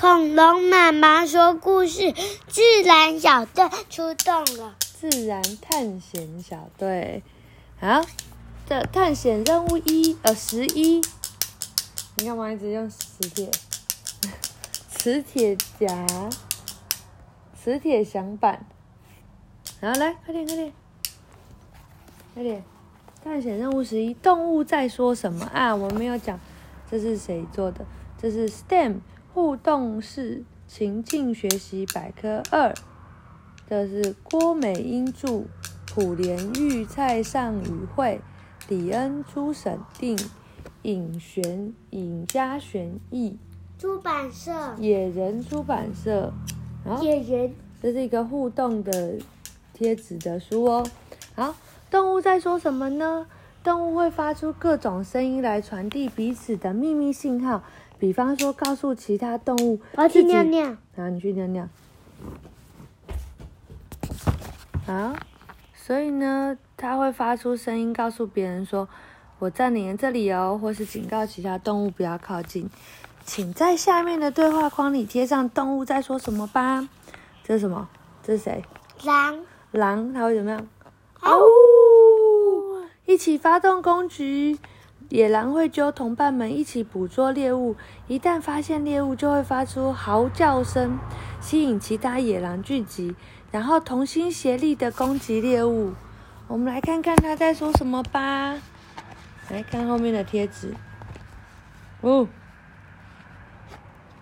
恐龙妈妈说故事，自然小队出动了。自然探险小队，好，这探险任务一呃十一，你干嘛一直用磁铁？磁铁夹，磁铁响板，然后来快点快点快点，探险任务十一，动物在说什么啊？我没有讲，这是谁做的？这是 STEM 互动式情境学习百科二。这是郭美英著，普莲玉、蔡尚宇绘，李恩朱审定，尹玄尹家玄译，出版社野人出版社。好，野人这是一个互动的贴纸的书哦。好，动物在说什么呢？动物会发出各种声音来传递彼此的秘密信号，比方说告诉其他动物我要去尿尿。好，你去尿尿。啊，所以呢，它会发出声音告诉别人说：“我占领了这里哦”，或是警告其他动物不要靠近。请在下面的对话框里贴上动物在说什么吧。这是什么？这是谁？狼，狼，它会怎么样？嗷呜！一起发动攻击。野狼会揪同伴们一起捕捉猎物，一旦发现猎物，就会发出嚎叫声，吸引其他野狼聚集，然后同心协力的攻击猎物。我们来看看他在说什么吧。来看后面的贴纸。哦，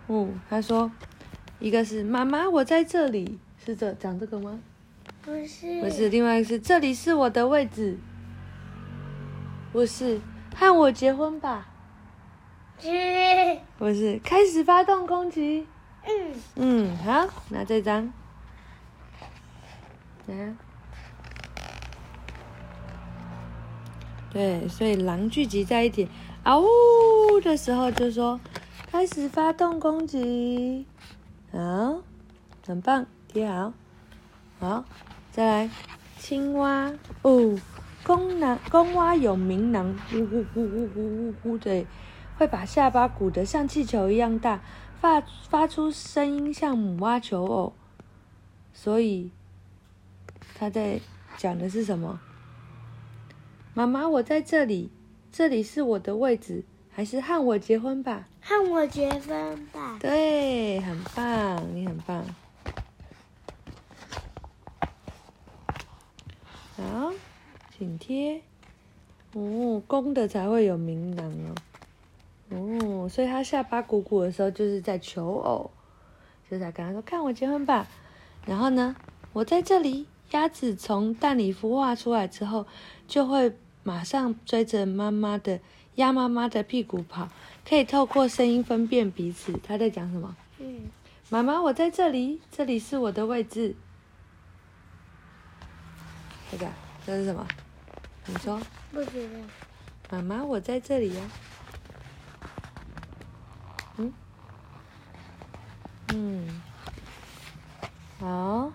哦，他说，一个是妈妈，我在这里，是这讲这个吗？不是，不是，另外一个是这里是我的位置，不是和我结婚吧？不是开始发动攻击。嗯，嗯，好，拿这张，来，对，所以狼聚集在一起，嗷呜的时候就说开始发动攻击，好，很棒，贴好，好，再来，青蛙。哦，公男公蛙有鸣囊，呜呼呼呼呼呼呼的，会把下巴鼓得像气球一样大，发发出声音像母蛙求偶，所以他在讲的是什么？妈妈，我在这里，这里是我的位置，还是和我结婚吧？和我结婚吧。对，很棒，你很棒。好，请贴。哦，公的才会有鸣囊哦。哦，所以他下巴鼓鼓的时候，就是在求偶，就是在跟他说：“看我结婚吧。”然后呢，我在这里。鸭子从蛋里孵化出来之后，就会马上追着妈妈的鸭妈妈的屁股跑，可以透过声音分辨彼此。他在讲什么？嗯，妈妈，我在这里，这里是我的位置。这个，这是什么？你说，不知道。妈妈，我在这里呀、嗯，嗯，好，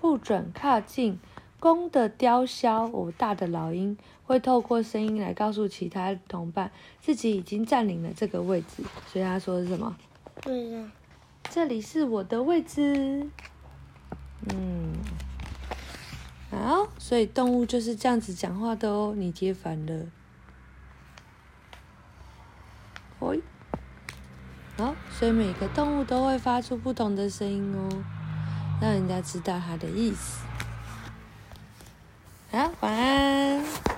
不准靠近。公的雕鸮，哦，大的老鹰会透过声音来告诉其他同伴自己已经占领了这个位置。所以他说的是什么？不知道。这里是我的位置。所以动物就是这样子讲话的哦。你接反了，喂，好，所以每个动物都会发出不同的声音哦，让人家知道它的意思。好，晚安。